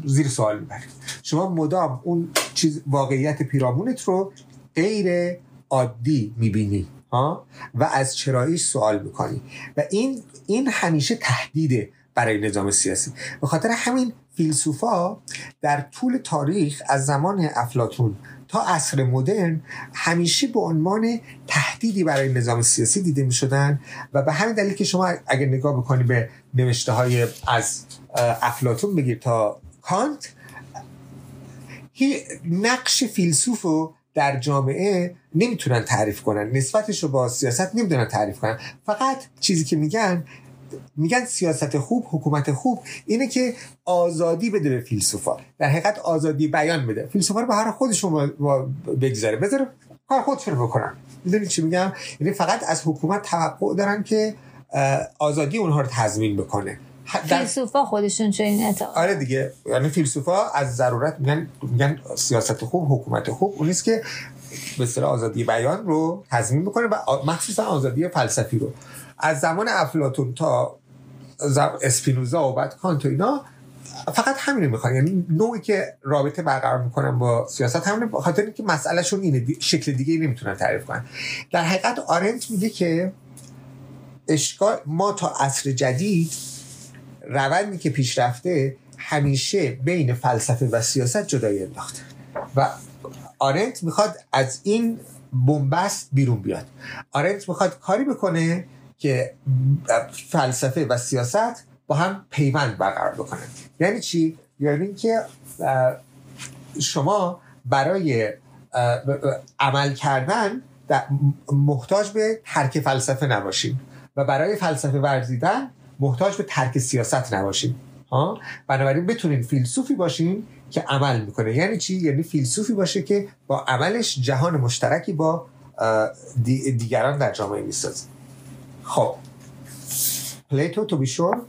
S2: زیر سوال می‌برید شما مدام اون چیز واقعیت پیرامونت رو غیر عادی می‌بینی ها؟ و از چراییش سوال می‌کنی. و این این همیشه تهدیده برای نظام سیاسی. به خاطر همین فیلسوفا در طول تاریخ از زمان افلاتون تا عصر مدرن همیشه به عنوان تهدیدی برای نظام سیاسی دیده می شدن و به همین دلیل که شما اگر نگاه بکنی به نوشته های از افلاتون بگیر تا کانت هی نقش فیلسوف رو در جامعه نمی‌تونن تعریف کنن. نسبتش رو با سیاست نمی‌تونن تعریف کنن. فقط چیزی که میگن میگن سیاست خوب حکومت خوب اینه که آزادی بده به فیلسوفا. در حقیقت آزادی بیان بده. فیلسوفا رو به هر خودشون بگذاره. بذاره کار رو بکنن. می‌دونی چی میگم؟ یعنی فقط از حکومت توقع دارن که آزادی اونها رو تضمین بکنه.
S3: فیلسوفا خودشون چه این
S2: آره دیگه یعنی فیلسوفا از ضرورت میگن میگن سیاست خوب حکومت خوب اون نیست که به اصطلاح آزادی بیان رو تضمین بکنه و مخصوصا آزادی فلسفی رو. از زمان افلاطون تا اسپینوزا و بعد کانت و اینا فقط همین رو می‌خوان. یعنی نوعی که رابطه برقرار می‌کنن با سیاست همین به خاطر اینکه مسئلهشون اینه دی- شکل دیگه نمی‌تونن تعریف کنن. در حقیقت آرنت میگه که اشکال ما تا عصر جدید روندی که پیش رفته همیشه بین فلسفه و سیاست جدایی انداخته. و آرنت می‌خواد از این بنبست بیرون بیاد. آرنت می‌خواد کاری بکنه که فلسفه و سیاست با هم پیوند برقرار بکنن یعنی چی؟ یعنی اینکه شما برای عمل کردن محتاج به ترک فلسفه نباشید و برای فلسفه ورزیدن محتاج به ترک سیاست نباشید ها؟ بنابراین بتونین فیلسوفی باشین که عمل می‌کنه. یعنی چی؟ یعنی فیلسوفی باشه که با عملش جهان مشترکی با دیگران در جامعه می‌سازه. خب. پلیتو تو بیشور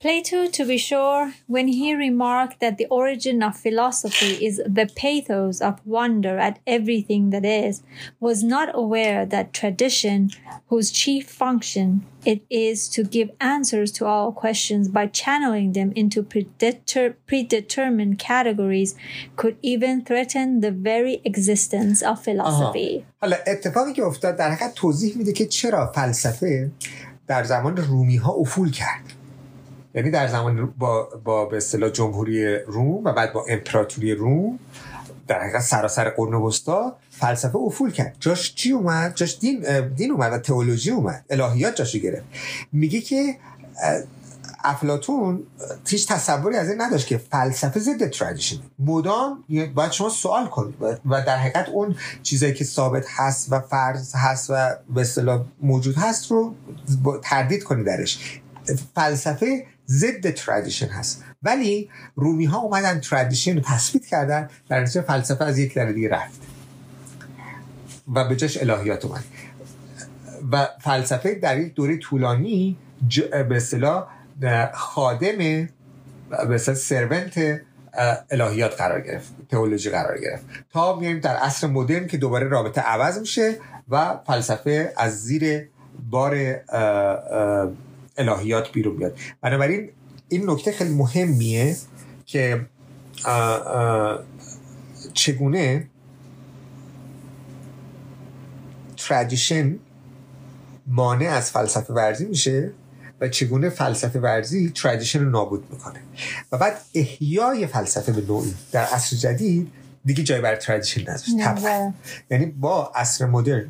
S3: Plato, to be sure, when he remarked that the origin of philosophy is the pathos of wonder at everything that is, was not aware that tradition, whose chief function it is to give answers to all questions by channeling them into predeter- predetermined categories, could even threaten the very existence of philosophy.
S2: حالا اتفاقی که افتاد در حقیقت توضیح میده که چرا فلسفه در زمان رومی ها افول کرد یعنی در زمان با با به جمهوری روم و بعد با امپراتوری روم در حقیقت سراسر قرون وسطا فلسفه افول کرد. جاش چی اومد؟ جاش دین دین اومد و theology اومد. الهیات جاشو گرفت. میگه که افلاطون هیچ تصوری از این نداشت که فلسفه ضد tradition مدام باید شما سوال کنید. و در حقیقت اون چیزایی که ثابت هست و فرض هست و به موجود هست رو تردید کنید درش. فلسفه ضد tradition هست. ولی رومی ها اومدن ترادیشن رو تثبیت کردن در نتیجه فلسفه از یک در دیگه رفت. و به جاش الهیات اومد. و فلسفه در یک دوره طولانی به اصطلاح خادم به سرونت الهیات قرار گرفت تئولوژی قرار گرفت. تا میایم در عصر مدرن که دوباره رابطه عوض میشه و فلسفه از زیر بار الهیات بیرون بیاد. بنابراین این نکته خیلی مهمیه که چگونه tradition مانع از فلسفه ورزی میشه و چگونه فلسفه ورزی tradition رو نابود می‌کنه. و بعد احیای فلسفه به نوعی در عصر جدید دیگه جای برای tradition نداشت. یعنی با عصر مدرن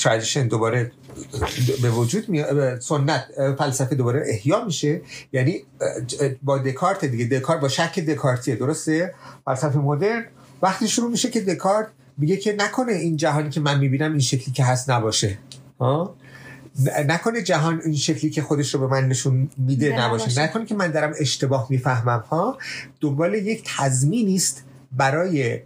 S2: ترادیشن دوباره به وجود میاد سنت فلسفه دوباره احیا میشه. یعنی با دکارت دیگه دکارت با شک دکارتیه درسته؟ فلسفه مدرن وقتی شروع میشه که دکارت میگه که نکنه این جهانی که من می‌بینم این شکلی که هست نباشه. ها؟ نکنه جهان این شکلی که خودش رو به من نشون میده نباشه. نکنه که من دارم اشتباه می‌فهمم. ها؟ دنبال یک تضمینی است برای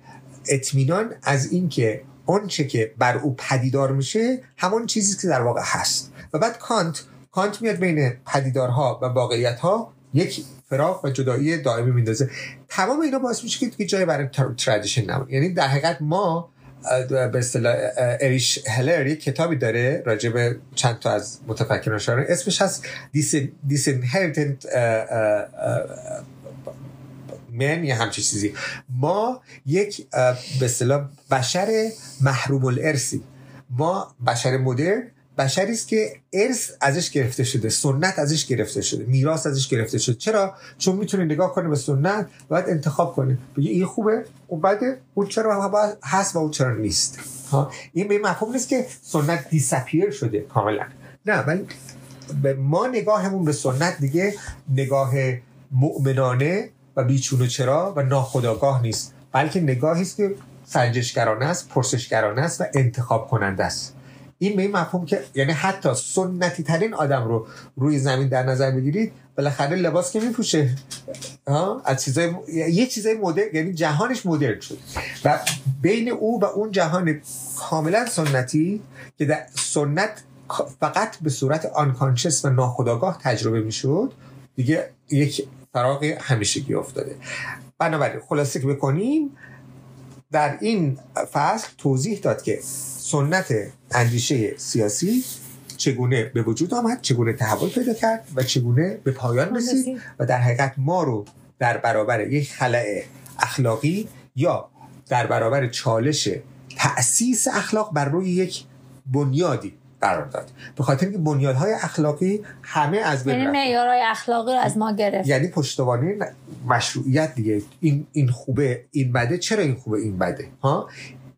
S2: اطمینان از اینکه چه که بر او پدیدار میشه همون چیزی که در واقع هست. و بعد کانت کانت میاد بین پدیدارها و واقعیت ها یک فراق و جدایی دائمی میندازه. تمام اینا باعث میشه که دیگه جای برای ترادیشن نمونه یعنی در حقیقت ما به اصطلاح اریش هلر کتابی داره راجع به چند تا از متفکران اسمش هست Disinherited من یا همچی چیزی. ما یک به اصطلاح بشر محروم الارسی ما بشر مدرن بشری است که ارث ازش گرفته شده سنت ازش گرفته شده میراث ازش گرفته شده. چرا؟ چون می‌تونه نگاه کنه به سنت باید انتخاب کنه. بگه این خوبه اون بعد اون چرا هست و اون چرا نیست. ها؟ این به مفهوم نیست که سنت دیسپیر شده کاملا. نه ولی ما نگاهمون به سنت دیگه نگاه مؤمنانه و بیچون و چرا و ناخداگاه نیست بلکه نگاهی است که سنجشگرانه است پرسشگرانه است و انتخاب کننده است. این به این مفهوم که یعنی حتی سنتی ترین آدم رو روی زمین در نظر بگیرید بالاخره لباس که میپوشه. از چیزای یه چیزای مدرن یعنی جهانش مدرن شد. و بین او و اون جهان کاملا سنتی که در سنت فقط به صورت آنکانشس و ناخداگاه تجربه می‌شد دیگه یک فراغ همیشگی افتاده. بنابراین خلاصه که بکنیم در این فصل توضیح داد که سنت اندیشه سیاسی چگونه به وجود آمد چگونه تحول پیدا کرد و چگونه به پایان رسید و در حقیقت ما رو در برابر یک خلع اخلاقی یا در برابر چالش تأسیس اخلاق بر روی یک بنیادی قرار داد. به خاطر اینکه بنیادهای اخلاقی همه از بین
S3: یعنی. معیارهای اخلاقی رو از ما گرفت.
S2: یعنی پشتوانه مشروعیت دیگه. این این خوبه این بده. چرا این خوبه این بده؟ ها؟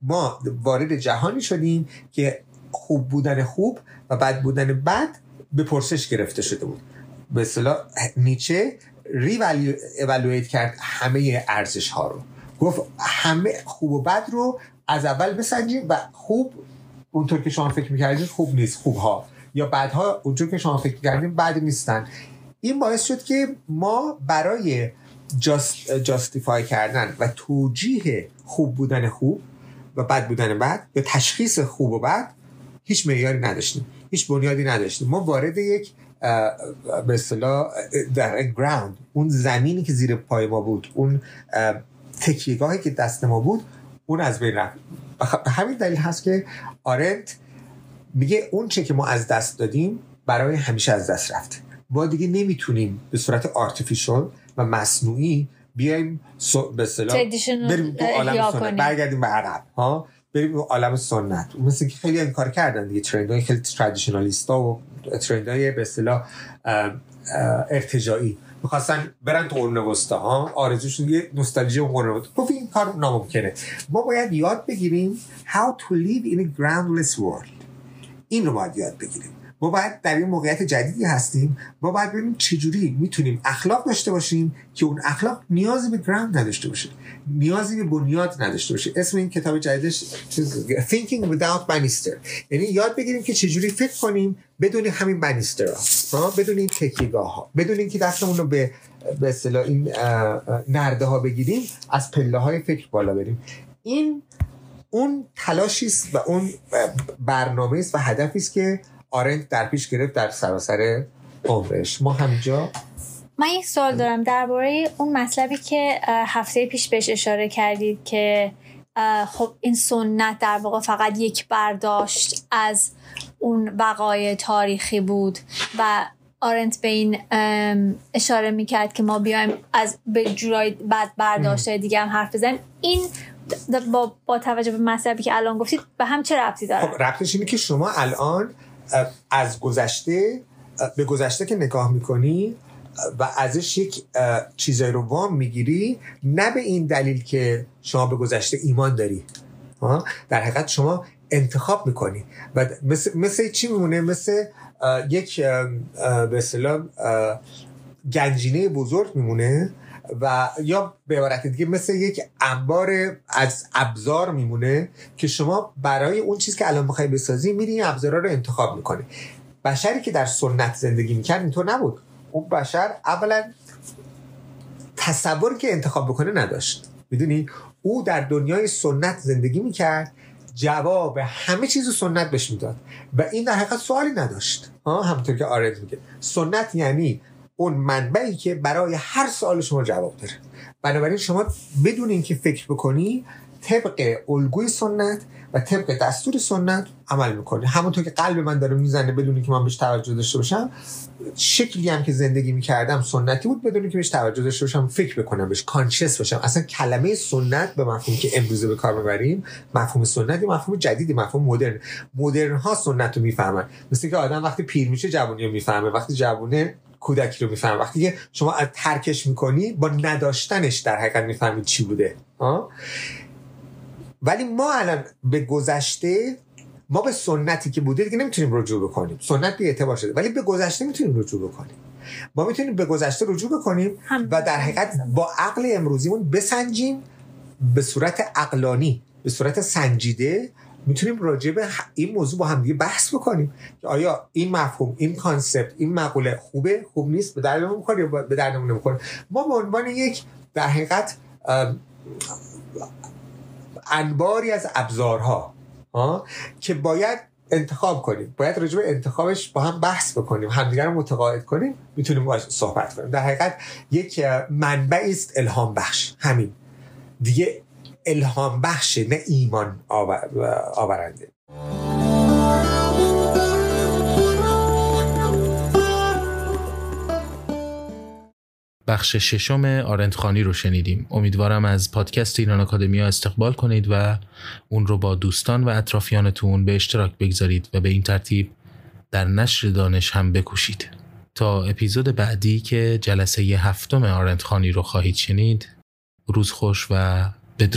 S2: ما وارد جهانی شدیم که خوب بودن خوب و بد بودن بد به پرسش گرفته شده بود. به اصطلاح نیچه ریوالویت کرد همه ارزش ها رو. گفت همه خوب و بد رو از اول بسنجیم و خوب اونطور که شما فکر می‌کردید خوب نیست خوب ها یا بدها اونطور که شما فکر کردید بد نیستن. این باعث شد که ما برای جاست، جاستیفای کردن و توجیه خوب بودن خوب و بد بودن بد یا تشخیص خوب و بد هیچ معیاری نداشتیم. هیچ بنیادی نداشتیم. ما وارد یک به اصطلاح در گراوند اون زمینی که زیر پای ما بود اون اه، تکیهگاهی که دست ما بود اون از بین رفت. همین دلیل هست که آرنت میگه اون چه که ما از دست دادیم برای همیشه از دست رفت. ما دیگه نمی‌تونیم به صورت آرتفیشال و مصنوعی بیایم به اصطلاح بریم تو عالم سنت. برگردیم به عقب ها؟ بریم تو عالم سنت. مثل که خیلی این کار کردن دیگه. ترند های خیلی ترادیشنالیستا و ترند های به اصطلاح ارتجاعی. می‌خواستن برن تو قرون وسطا ها؟ آرزوشون یه نوستالژی اون قرون وسطا گفت این کار ناممکنه. ما باید یاد بگیریم how to live in a groundless world. این رو باید یاد بگیریم. ما باید در این موقعیت جدیدی هستیم ما باید ببینیم چجوری می‌تونیم اخلاق داشته باشیم که اون اخلاق نیازی به گراوند نداشته باشه نیازی به بنیاد نداشته باشه. اسم این کتاب جدیدش Thinking Without Bannister. یعنی یاد بگیریم که چجوری فکر کنیم بدون همین بنیستر ها؟ بدون این تکیگاه ها بدون اینکه دستمون رو به به اصطلاح این نرده ها بگیریم از پله های فکر بالا بریم. این اون تلاشی است و اون برنامه است و هدفی است که آرنت در پیش گرفت در سراسر عمرش. ما همینجا
S3: من یک سوال دارم. درباره اون مطلبی که هفته پیش بهش اشاره کردید که خب این سنت در واقع فقط یک برداشت از اون وقایع تاریخی بود و آرنت به این اشاره می‌کرد که ما بیایم از به جورای بد برداشت دیگه هم حرف بزنیم. این با, با توجه به مطلبی که الان گفتید به هم چه ربطی داره؟
S2: خب ربطش اینه که شما الان از گذشته به گذشته که نگاه می‌کنی و ازش یک چیزایی رو وام می‌گیری نه به این دلیل که شما به گذشته ایمان داری؟ در حقیقت شما انتخاب می‌کنی. و مثل, مثل چی میمونه؟ مثل یک به گنجینه بزرگ میمونه. و یا به عبارت دیگه مثل یک انبار از ابزار میمونه که شما برای اون چیز که الان می‌خوای بسازی میری این ابزارا رو انتخاب می‌کنی. بشری که در سنت زندگی می‌کرد اینطور نبود. اون بشر اولا تصوری که انتخاب بکنه نداشت. می‌دونی؟ او در دنیای سنت زندگی می‌کرد جواب همه چیز سنت بهش می‌داد و این در حقیقت سوالی نداشت. همونطور که آرد میگه. سنت یعنی اون منبعی که برای هر سوال شما جواب داره. بنابراین شما بدون اینکه فکر بکنی طبق الگوی سنت و طبق دستور سنت عمل می‌کنی. همونطور که قلب من داره می‌زنه بدون اینکه من بهش توجه داشته باشم شکلی هم که زندگی می‌کردم سنتی بود بدون اینکه بهش توجه داشته باشم فکر بکنم بهش کانشس باشم. اصلا کلمه سنت به مفهومی که امروزه به کار می‌بریم مفهوم سنت یه مفهوم جدیدی مفهوم مدرن. مدرن ها سنت رو می‌فهمن. مثل که آدم وقتی پیر میشه جوونی رو می‌فهمه. وقتی جوونه کودکی رو می‌فهمه وقتی که شما از ترکش می‌کنی با نداشتنش در حقیقت می‌فهمید چی بوده. ولی ما الان به گذشته ما به سنتی که بوده دیگه نمی‌تونیم رجوع بکنیم. سنت بی اعتبار شده. ولی به گذشته می‌تونیم رجوع بکنیم. ما می‌تونیم به گذشته رجوع بکنیم و در حقیقت با عقل امروزیمون بسنجیم به صورت عقلانی به صورت سنجیده می‌تونیم راجع به این موضوع با هم دیگه بحث بکنیم. که آیا این مفهوم این کانسپت این مقوله خوبه؟ خوب نیست؟ به دردمون می‌خوره یا به دردمون نمی‌خوره؟ ما به عنوان یک در حقیقت انباری از ابزارها ها که باید انتخاب کنیم. باید راجع به انتخابش با هم بحث بکنیم. همدیگر رو متقاعد کنیم می‌تونیم باش صحبت کنیم. در حقیقت یک منبعی است الهام بخش. همین. دیگه الهام بخشه نه ایمان آور- آورنده.
S1: بخش ششم آرندخانی رو شنیدیم. امیدوارم از پادکست ایران آکادمیا استقبال کنید و اون رو با دوستان و اطرافیانتون به اشتراک بگذارید و به این ترتیب در نشر دانش هم بکوشید. تا اپیزود بعدی که جلسه هفتم آرندخانی رو خواهید شنید روز خوش و pe